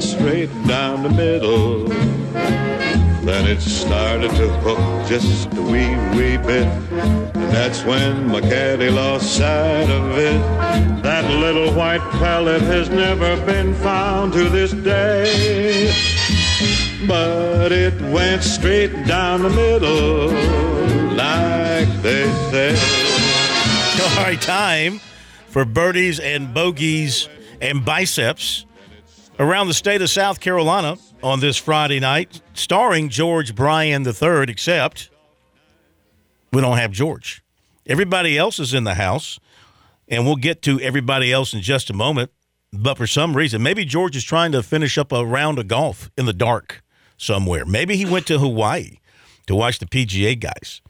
straight down the middle. Then it started to hook just a wee, wee bit. And that's when my caddy lost sight of it. That little white pellet has never been found to this day. But it went straight down the middle, like they say. All right, time for birdies and bogeys and biceps around the state of South Carolina on this Friday night, starring George Bryan III, except we don't have George. Everybody else is in the house, and we'll get to everybody else in just a moment. But for some reason, maybe George is trying to finish up a round of golf in the dark somewhere. Maybe he went to Hawaii to watch the PGA guys.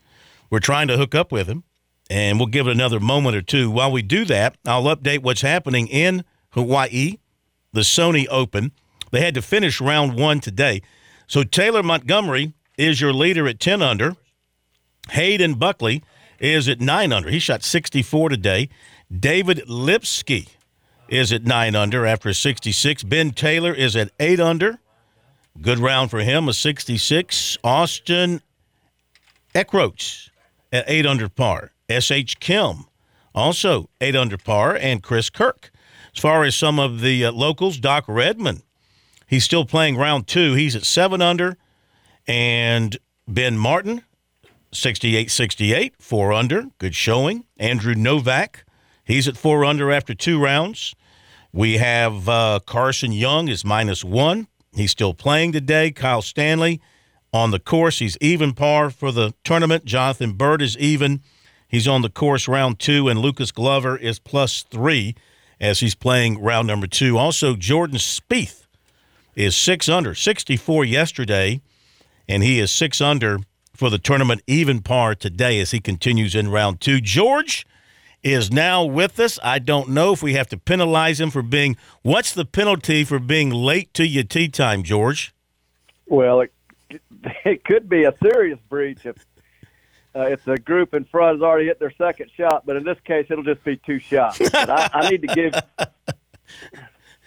We're trying to hook up with him, and we'll give it another moment or two. While we do that, I'll update what's happening in Hawaii, the Sony Open. They had to finish round one today. So Taylor Montgomery is your leader at 10 under. Hayden Buckley is at 9 under. He shot 64 today. David Lipsky is at 9 under after a 66. Ben Taylor is at 8 under. Good round for him, a 66. Austin Eckroat at 8 under par. S.H. Kim also 8 under par. And Chris Kirk. As far as some of the uh, locals, Doc Redman, he's still playing round two. He's at 7 under. And Ben Martin, 68 68, 4 under. Good showing. Andrew Novak, he's at 4 under after two rounds. We have uh, Carson Young is minus one. He's still playing today. Kyle Stanley on the course. He's even par for the tournament. Jonathan Byrd is even. He's on the course round two, and Lucas Glover is plus three as he's playing round number two. Also, Jordan Spieth is six under, 64 yesterday, and he is six under for the tournament, even par today as he continues in round two. George is now with us. I don't know if we have to penalize him for being. What's the penalty for being late to your tee time, George? Well, it, it could be a serious breach if uh, if the group in front has already hit their second shot. But in this case, it'll just be two shots. But I, I need to give.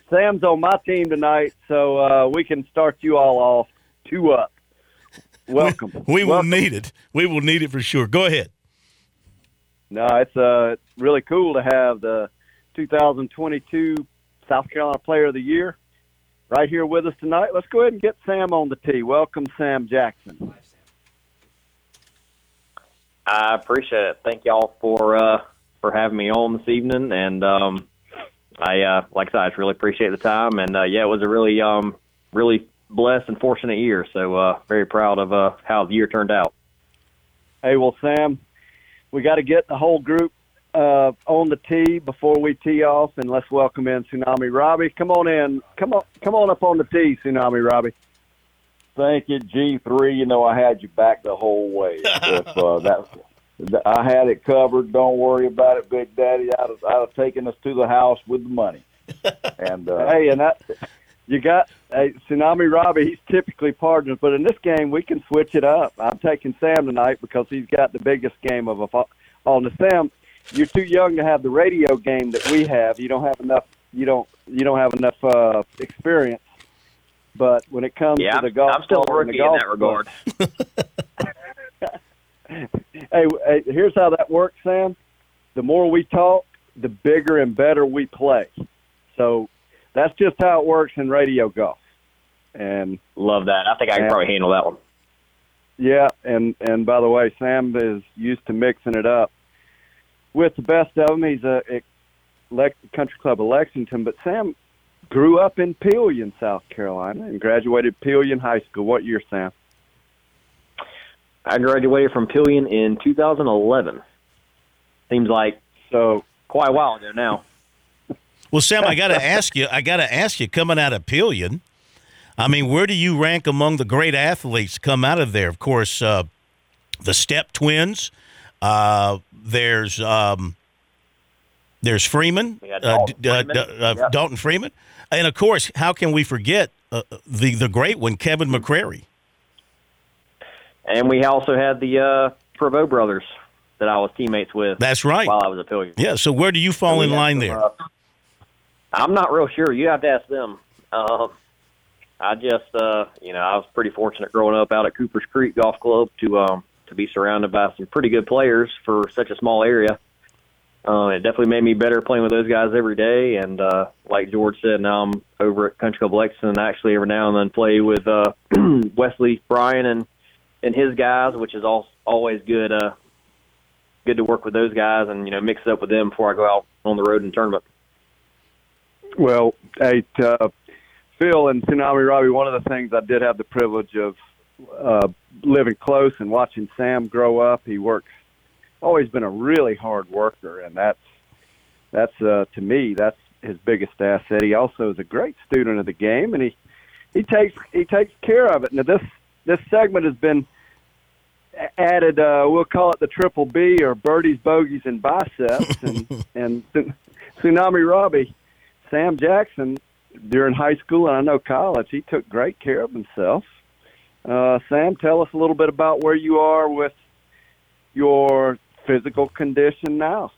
Sam's on my team tonight, so uh, we can start you all off two up. Welcome. We, we will Welcome. need it. We will need it for sure. Go ahead. No, it's uh, it's really cool to have the 2022 South Carolina Player of the Year right here with us tonight. Let's go ahead and get Sam on the tee. Welcome, Sam Jackson. I appreciate it. Thank y'all for uh, for having me on this evening, and um, I uh, like I said, I really appreciate the time. And uh, yeah, it was a really um, really blessed and fortunate year. So uh, very proud of uh, how the year turned out. Hey, well, Sam, we got to get the whole group uh, on the tee before we tee off, and let's welcome in Tsunami Robbie. Come on in. Come on, come on up on the tee, Tsunami Robbie. Thank you, G3. You know, I had you back the whole way. if uh, that, I had it covered. Don't worry about it, Big Daddy. I'd have, I'd have taken us to the house with the money. And uh, Hey, and that you got hey, Tsunami Robbie. He's typically partners, but in this game we can switch it up. I'm taking Sam tonight because he's got the biggest game of a on the Sam, you're too young to have the radio game that we have. You don't have enough. You don't. You don't have enough uh, experience. But when it comes Yeah, to the golf, I'm still a ball and the rookie in that regard. hey, hey, here's how that works, Sam. The more we talk, the bigger and better we play. So that's just how it works in radio golf. And Love that. I think I can Yeah. probably handle that one. yeah, and and by the way, Sam is used to mixing it up with the best of them. He's a, a country club of Lexington, but Sam grew up in Pelion, South Carolina, and graduated Pelion High School. What year, Sam? I graduated from Pelion in 2011. Seems like So quite a while ago now. Well, Sam, I got to ask you. I got to ask you. Coming out of Pelion, I mean, where do you rank among the great athletes come out of there? Of course, uh, the Step Twins. Uh, there's um, there's Freeman, We had uh, Dalton D- uh, Freeman. D- uh, Yep. Dalton Freeman, and of course, how can we forget uh, the the great one, Kevin McCrary? And we also had the uh, Prevost brothers that I was teammates with That's right. while I was a Pelion. Yeah. So where do you fall in line some, there? uh, I'm not real sure. You have to ask them. Uh, I just, uh, you know, I was pretty fortunate growing up out at Cooper's Creek Golf Club to um, to be surrounded by some pretty good players for such a small area. Uh, it definitely made me better playing with those guys every day. And uh, like George said, now I'm over at Country Club Lexington. And actually, every now and then play with uh, Wesley Bryan and and his guys, which is all, always good. Uh, good to work with those guys and you know mix it up with them before I go out on the road in tournament. Well, hey, uh, Phil and Tsunami Robbie, one of the things I did have the privilege of uh, living close and watching Sam grow up. He works, always been a really hard worker, and that's that's uh, to me that's his biggest asset. He also is a great student of the game, and he he takes he takes care of it. Now this this segment has been added. Uh, we'll call it the triple B or birdies, bogeys, and biceps, and and Tsunami Robbie, Sam Jackson during high school and I know college, he took great care of himself. Uh, Sam, tell us a little bit about where you are with your physical condition now.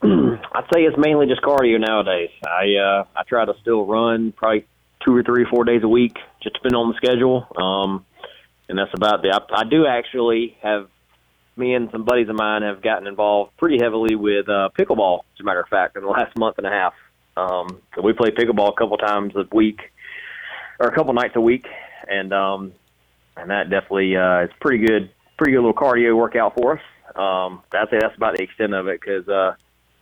I'd say it's mainly just cardio nowadays. I uh, I try to still run probably two or three four days a week, just depending on the schedule. Um, and that's about the. I, I do actually have me and some buddies of mine have gotten involved pretty heavily with uh, pickleball. As a matter of fact, in the last month and a half, um, so we play pickleball a couple times a week, or a couple nights a week, and um, and that definitely uh, is pretty good, pretty good little cardio workout for us. Um, I'd say that's about the extent of it because uh,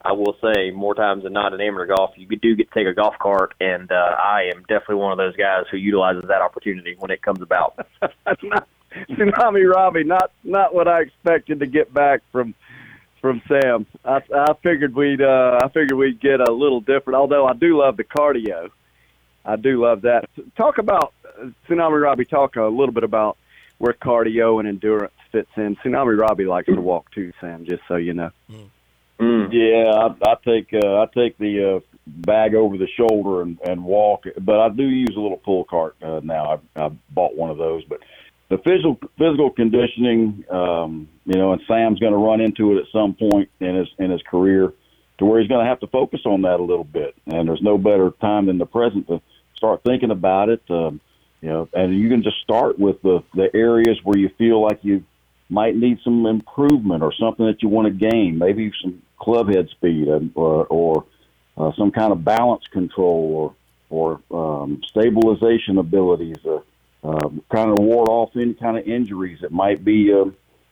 I will say more times than not in amateur golf, you do get to take a golf cart, and uh, I am definitely one of those guys who utilizes that opportunity when it comes about. not, Tsunami Robbie, not not what I expected to get back from from Sam. I, I figured we'd uh, I figured we'd get a little different. Although I do love the cardio, I do love that. Talk about Tsunami Robbie. Talk a little bit about where cardio and endurance fits in. Tsunami Robbie likes to walk too, Sam. Just so you know. Mm. Yeah, I, I take uh, I take the uh, bag over the shoulder and, and walk, but I do use a little pull cart uh, now. I, I bought one of those, but the physical physical conditioning, um, you know, and Sam's going to run into it at some point in his in his career, to where he's going to have to focus on that a little bit. And there's no better time than the present to start thinking about it. Um, you know, and you can just start with the the areas where you feel like you might need some improvement or something that you want to gain, maybe some club head speed or, or uh, some kind of balance control or or um, stabilization abilities. Uh, um, kind of ward off any kind of injuries that might be uh,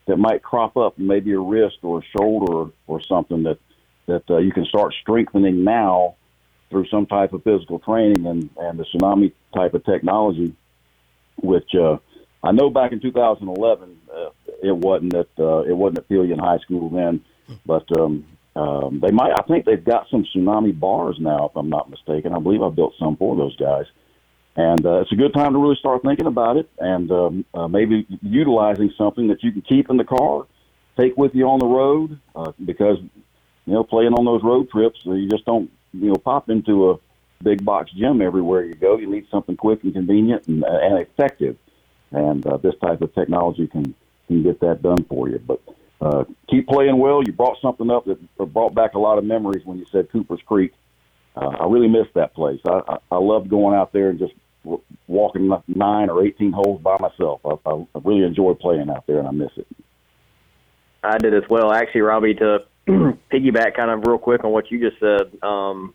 that might crop up, maybe a wrist or a shoulder or, or something that that uh, you can start strengthening now through some type of physical training and and the tsunami type of technology, which uh, I know back in 2011 uh, it wasn't at uh, it wasn't at Pelion High School then, but um, um, they might. I think they've got some tsunami bars now, if I'm not mistaken. I believe I built some for those guys and uh, it's a good time to really start thinking about it and um, uh, maybe utilizing something that you can keep in the car, take with you on the road, uh, because you know playing on those road trips, uh, you just don't you know pop into a big box gym everywhere you go. You need something quick and convenient and, uh, and effective, and uh, this type of technology can can get that done for you. But uh, keep playing well. You brought something up that brought back a lot of memories when you said Cooper's Creek uh, I really miss that place. I, I, I loved going out there and just walking nine or 18 holes by myself. I, I, I really enjoy playing out there, and I miss it. I did as well. Actually, Robbie, to piggyback kind of real quick on what you just said, um,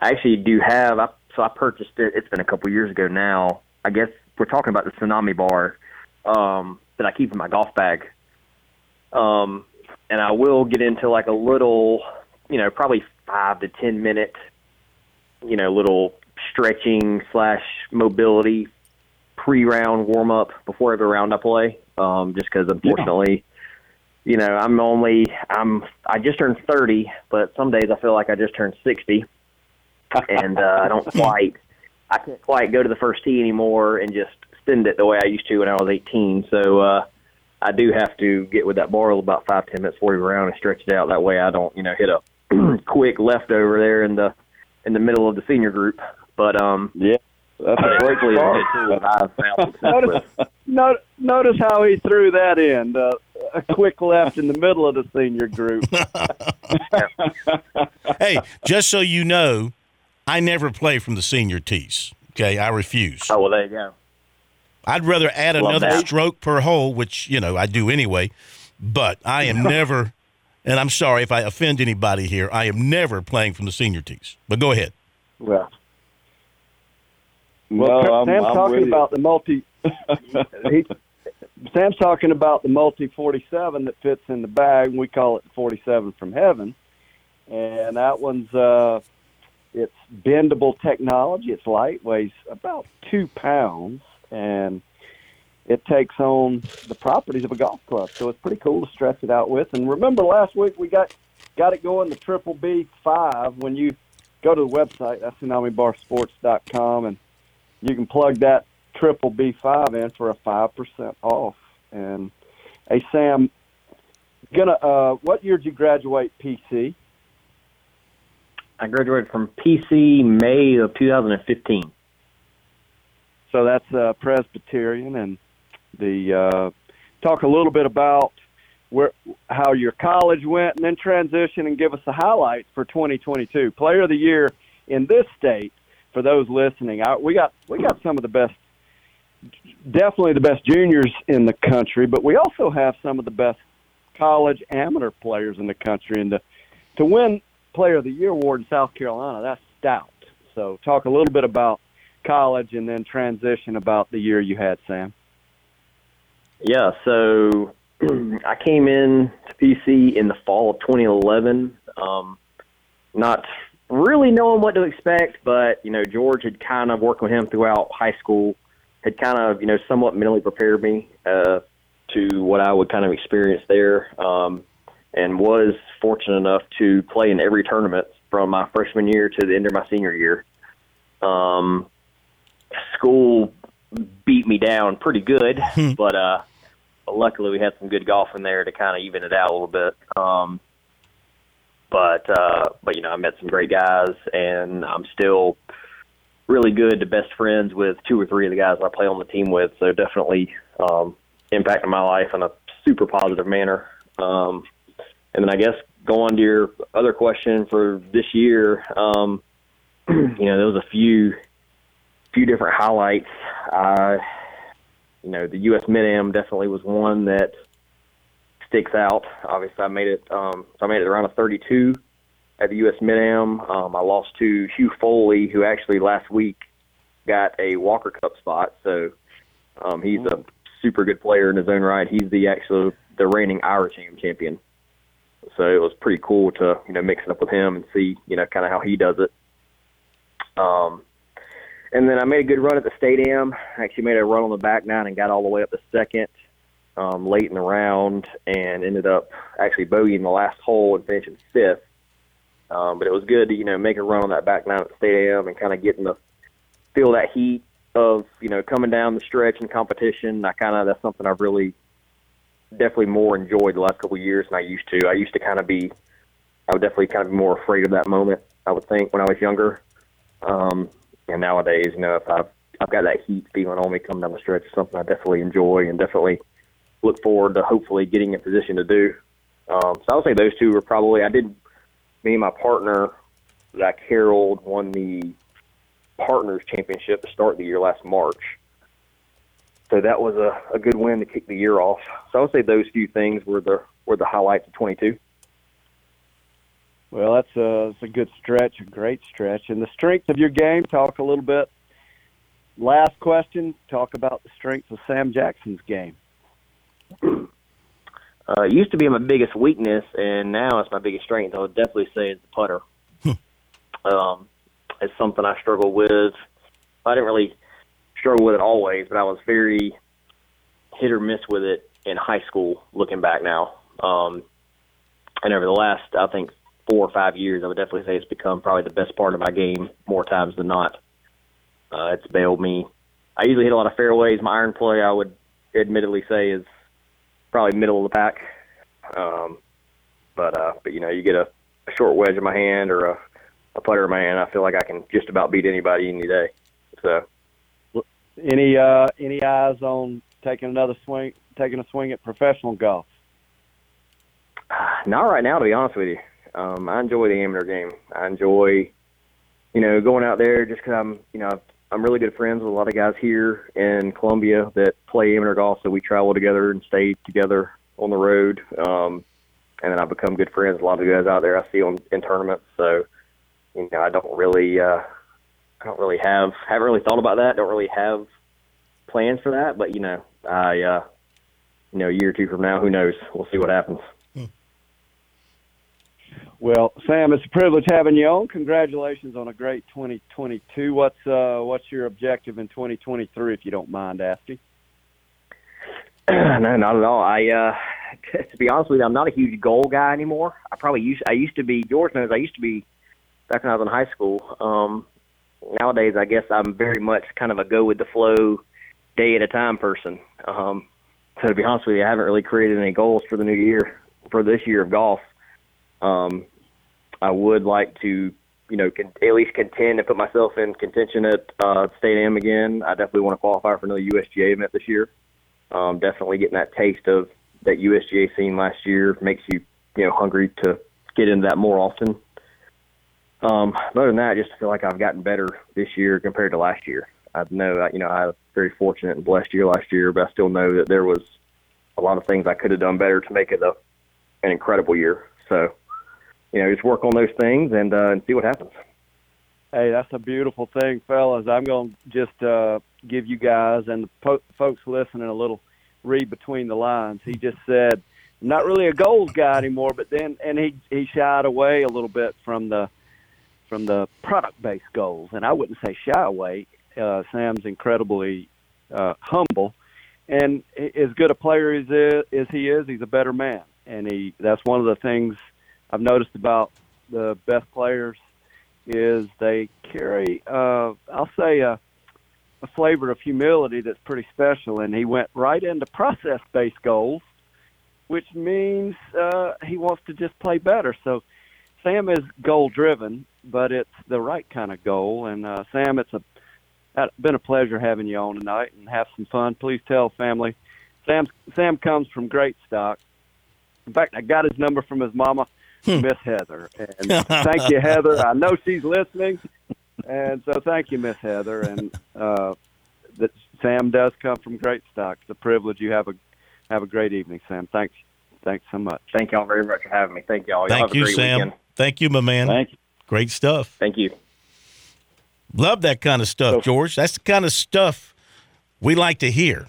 I actually do have, I, so I purchased it, it's been a couple years ago now. I guess we're talking about the Tsunami bar um, that I keep in my golf bag. Um, and I will get into like a little, you know, probably five to 10 minute you know, little stretching slash mobility pre-round warm up before every round I play. Um, just because unfortunately, yeah. you know, I'm only I'm I just turned 30, but some days I feel like I just turned 60, and uh, I don't quite I can't quite go to the first tee anymore and just spend it the way I used to when I was 18. So uh, I do have to get with that bar about five ten minutes before every round and stretch it out. That way I don't you know hit a quick leftover there in the in the middle of the senior group. But um, yeah, that's a great notice, notice, notice how he threw that in. Uh, a quick left in the middle of the senior group. hey, just so you know, I never play from the senior tees. Okay, I refuse. Oh well, there you go. I'd rather add Love another that. stroke per hole, which you know I do anyway. But I am never, and I'm sorry if I offend anybody here. I am never playing from the senior tees. But go ahead. Well, No, well I'm, Sam's I'm talking about the multi. he, Sam's talking about the multi 47 that fits in the bag, and we call it 47 from heaven. And that one's uh, it's bendable technology. It's light, weighs about two pounds, and it takes on the properties of a golf club. So it's pretty cool to stretch it out with. And remember, last week we got got it going the triple B five. When you go to the website, that's tsunamibarsports.com, and you can plug that triple B five in for a five percent off. And hey, Sam, gonna uh, what year did you graduate PC? I graduated from PC May of 2015. So that's uh, Presbyterian, and the uh, talk a little bit about where how your college went, and then transition and give us the highlights for 2022 Player of the Year in this state. For those listening, I, we got we got some of the best, definitely the best juniors in the country, but we also have some of the best college amateur players in the country, and to to win Player of the Year award in South Carolina, that's stout. So talk a little bit about college and then transition about the year you had, Sam. Yeah, so I came in to PC in the fall of 2011. Um, not really knowing what to expect, but you know George had kind of worked with him throughout high school, had kind of you know somewhat mentally prepared me uh, to what I would kind of experience there, um, and was fortunate enough to play in every tournament from my freshman year to the end of my senior year. Um, school beat me down pretty good, but uh, luckily we had some good golf in there to kind of even it out a little bit. Um, but uh, but you know I met some great guys, and I'm still really good to best friends with two or three of the guys I play on the team with. So definitely um, impacted my life in a super positive manner. Um, and then I guess go on to your other question for this year. Um, you know, there was a few few different highlights. Uh, you know, the U.S. Mid Am definitely was one that sticks out. Obviously, I made it. Um, so I made it around a 32 at the U.S. Mid Am. Um, I lost to Hugh Foley, who actually last week got a Walker Cup spot. So um, he's a super good player in his own right. He's the actual the reigning Irish Am champion. So it was pretty cool to you know mix it up with him and see you know kind of how he does it. Um, and then I made a good run at the State Am. I actually made a run on the back nine and got all the way up to second um, late in the round and ended up actually bogeying the last hole and finishing fifth. Um, but it was good to you know make a run on that back nine at the State Am and kind of getting the feel that heat of you know coming down the stretch in competition. I kind of that's something I've really definitely more enjoyed the last couple of years than I used to. I used to kind of be I would definitely kind of be more afraid of that moment. I would think when I was younger. Um, and nowadays, you know, if I've I've got that heat feeling on me coming down the stretch, it's something I definitely enjoy and definitely look forward to hopefully getting in position to do. Um, so I would say those two were probably I did me and my partner Zach Harold won the partners championship to start the year last March. So that was a, a good win to kick the year off. So I would say those few things were the were the highlights of twenty two. Well, that's a, that's a good stretch, a great stretch. And the strength of your game, talk a little bit. Last question, talk about the strength of Sam Jackson's game. Uh, it used to be my biggest weakness, and now it's my biggest strength. I would definitely say it's the putter. um, it's something I struggle with. I didn't really struggle with it always, but I was very hit or miss with it in high school. Looking back now, um, and over the last, I think, four or five years, I would definitely say it's become probably the best part of my game more times than not. Uh, it's bailed me. I usually hit a lot of fairways. My iron play, I would admittedly say, is probably middle of the pack. Um, but uh, but you know, you get a, a short wedge in my hand or a, a putter in my hand, I feel like I can just about beat anybody any day. So Any uh, any eyes on taking another swing, taking a swing at professional golf? not right now, to be honest with you. Um, I enjoy the amateur game. I enjoy, you know, going out there just because I'm, you know, I'm really good friends with a lot of guys here in Columbia that play amateur golf, so we travel together and stay together on the road. Um, and then I've become good friends a lot of guys out there I see on in tournaments. So, you know, I don't really, uh, I don't really have, haven't really thought about that. Don't really have plans for that, but you know, I, uh, you know, a year or two from now, who knows? We'll see what happens. Well, Sam, it's a privilege having you on. Congratulations on a great 2022. What's uh, what's your objective in 2023, if you don't mind asking? no, not at all. I, uh, to be honest with you, I'm not a huge goal guy anymore. I probably used, I used to be. George knows I used to be back when I was in high school. Um, nowadays, I guess I'm very much kind of a go with the flow, day at a time person. Um, so to be honest with you, I haven't really created any goals for the new year for this year of golf. Um, I would like to, you know, con- at least contend and put myself in contention at uh, State Am again. I definitely want to qualify for another USGA event this year. Um, definitely getting that taste of that USGA scene last year makes you, you know, hungry to get into that more often. Um, other than that, I just feel like I've gotten better this year compared to last year. I know, you know, I was very fortunate and blessed year last year, but I still know that there was a lot of things I could have done better to make it a, an incredible year. So, you know, just work on those things and uh, and see what happens. Hey, that's a beautiful thing, fellas. I'm going to just uh, give you guys and the po- folks listening a little read between the lines. He just said, "I'm not really a goals guy anymore," but then and he he shied away a little bit from the from the product based goals, and I wouldn't say shy away. Uh, Sam's incredibly uh, humble, and as good a player as, is, as he is, he's a better man, and he that's one of the things I've noticed about the best players is they carry, uh, I'll say, a, a flavor of humility that's pretty special. And he went right into process based goals, which means uh, he wants to just play better. So Sam is goal driven, but it's the right kind of goal. And uh, Sam, it's a it's been a pleasure having you on tonight and have some fun. Please tell family. Sam Sam comes from great stock. In fact, I got his number from his mama. Miss Heather. And thank you, Heather. I know she's listening, and so thank you, Miss Heather. And uh, that Sam does come from great stock. It's a privilege. You have a have a great evening, Sam. Thanks. Thanks so much. Thank y'all very much for having me. Thank y'all. Thank y'all you, Sam. Weekend. Thank you, my man. Thank you. Great stuff. Thank you. Love that kind of stuff, so, George. That's the kind of stuff we like to hear.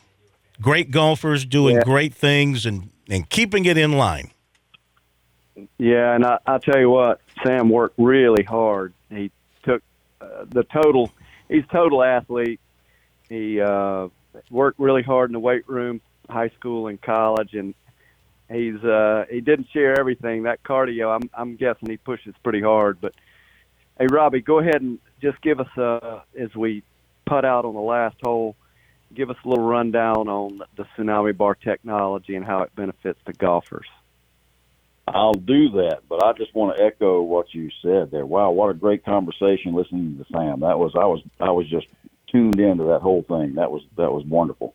Great golfers doing yeah. great things and, and keeping it in line. Yeah, and I, I tell you what, Sam worked really hard. He took uh, the total. He's total athlete. He uh, worked really hard in the weight room, high school and college, and he's uh, he didn't share everything. That cardio, I'm I'm guessing he pushes pretty hard. But hey, Robbie, go ahead and just give us uh, as we put out on the last hole. Give us a little rundown on the tsunami bar technology and how it benefits the golfers. I'll do that, but I just want to echo what you said there. Wow, what a great conversation listening to Sam. That was I was I was just tuned into that whole thing. That was that was wonderful.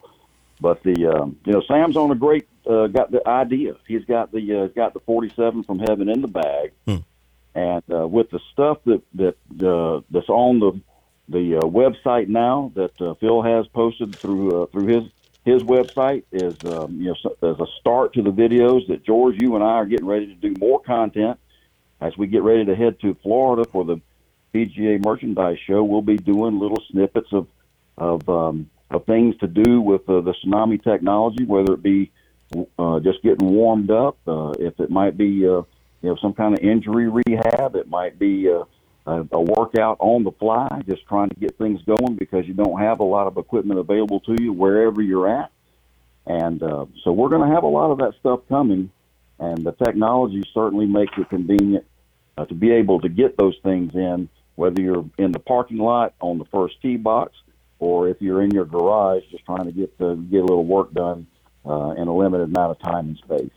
But the um, you know Sam's on a great uh, got the idea. He's got the uh, got the 47 from heaven in the bag, hmm. and uh, with the stuff that that uh, that's on the the uh, website now that uh, Phil has posted through uh, through his his website is um, you know as a start to the videos that George, you and I are getting ready to do more content as we get ready to head to Florida for the PGA Merchandise Show. We'll be doing little snippets of of um, of things to do with uh, the tsunami technology, whether it be uh, just getting warmed up, uh, if it might be uh, you know some kind of injury rehab, it might be uh, a, workout on the fly, just trying to get things going because you don't have a lot of equipment available to you wherever you're at. And uh, so we're going to have a lot of that stuff coming, and the technology certainly makes it convenient uh, to be able to get those things in, whether you're in the parking lot on the first tee box, or if you're in your garage just trying to get the, get a little work done uh, in a limited amount of time and space.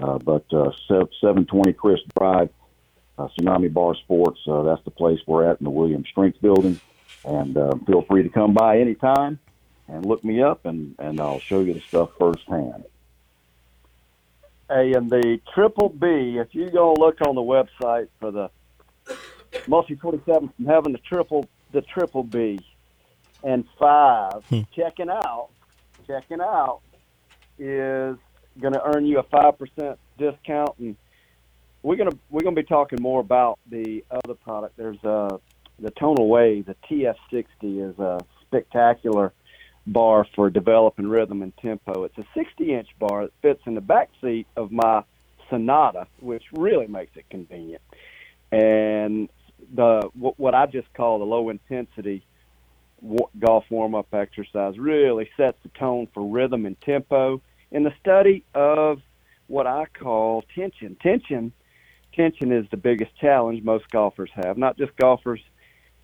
Uh, but uh, 720 Chris Drive uh, Tsunami Bar Sports. Uh, that's the place we're at in the William Strength Building. And uh, feel free to come by anytime and look me up, and, and I'll show you the stuff firsthand. Hey, and the Triple B, if you go look on the website for the Multi 47 from having the Triple the Triple B, and five, Hmm. checking out, checking out is going to earn you a five percent discount, and we're gonna we're gonna be talking more about the other product. There's uh the Tonal Wave, the TF60 is a spectacular bar for developing rhythm and tempo. It's a 60 inch bar that fits in the back seat of my Sonata, which really makes it convenient. And the what what I just call the low intensity golf warm up exercise really sets the tone for rhythm and tempo in the study of what I call tension. Tension tension is the biggest challenge most golfers have, not just golfers,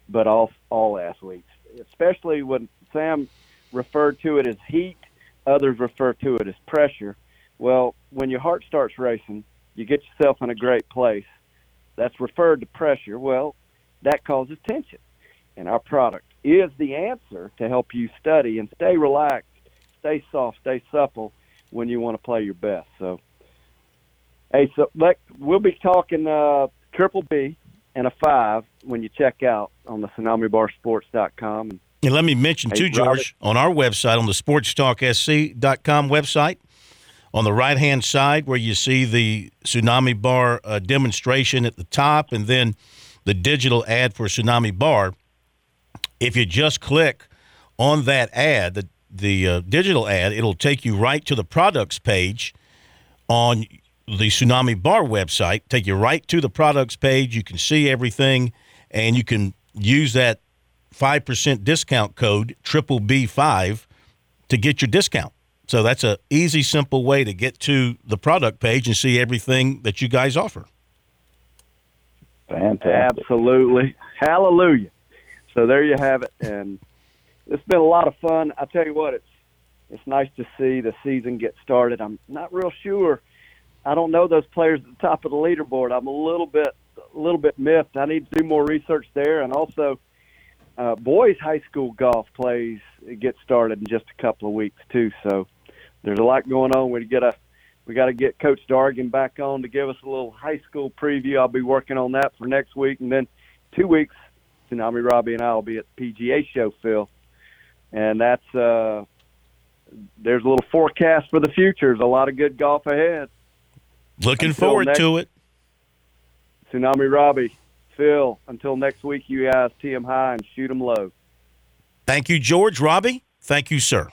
but all all athletes. Especially when Sam referred to it as heat, others refer to it as pressure. Well, when your heart starts racing, you get yourself in a great place. That's referred to pressure. Well, that causes tension. And our product is the answer to help you study and stay relaxed, stay soft, stay supple when you want to play your best. So, hey, so we'll be talking uh, triple B and a five when you check out on the TsunamiBarSports.com. And And let me mention Hey, too, George, on our website, on the sportstalksc.com website, on the right hand side where you see the Tsunami Bar uh, demonstration at the top and then the digital ad for Tsunami Bar, if you just click on that ad, the, the uh, digital ad, it'll take you right to the products page on the Tsunami Bar website, take you right to the products page. You can see everything and you can use that 5% discount code triple B5 to get your discount. So that's a easy, simple way to get to the product page and see everything that you guys offer. Fantastic. Absolutely. Hallelujah. So there you have it. And it's been a lot of fun. I tell you what, it's it's nice to see the season get started. I'm not real sure. I don't know those players at the top of the leaderboard. I'm a little bit a little bit miffed. I need to do more research there and also uh, boys high school golf plays get started in just a couple of weeks too. So there's a lot going on. We get a we got to get Coach Dargan back on to give us a little high school preview. I'll be working on that for next week, and then two weeks, Tsunami Robbie and I will be at the PGA show, Phil, and that's uh, there's a little forecast for the future. There's a lot of good golf ahead. Looking Until forward next- to it. Tsunami Robbie, Phil. Until next week, you guys tee 'em high and shoot them low. Thank you, George. Robbie, thank you, sir.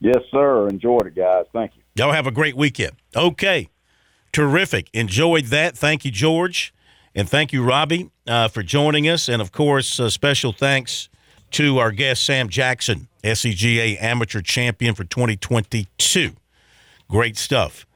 Yes, sir. Enjoyed it, guys. Thank you. Y'all have a great weekend. Okay. Terrific. Enjoyed that. Thank you, George. And thank you, Robbie, uh, for joining us. And of course, uh, special thanks to our guest, Sam Jackson, SCGA Amateur Champion for 2022. Great stuff.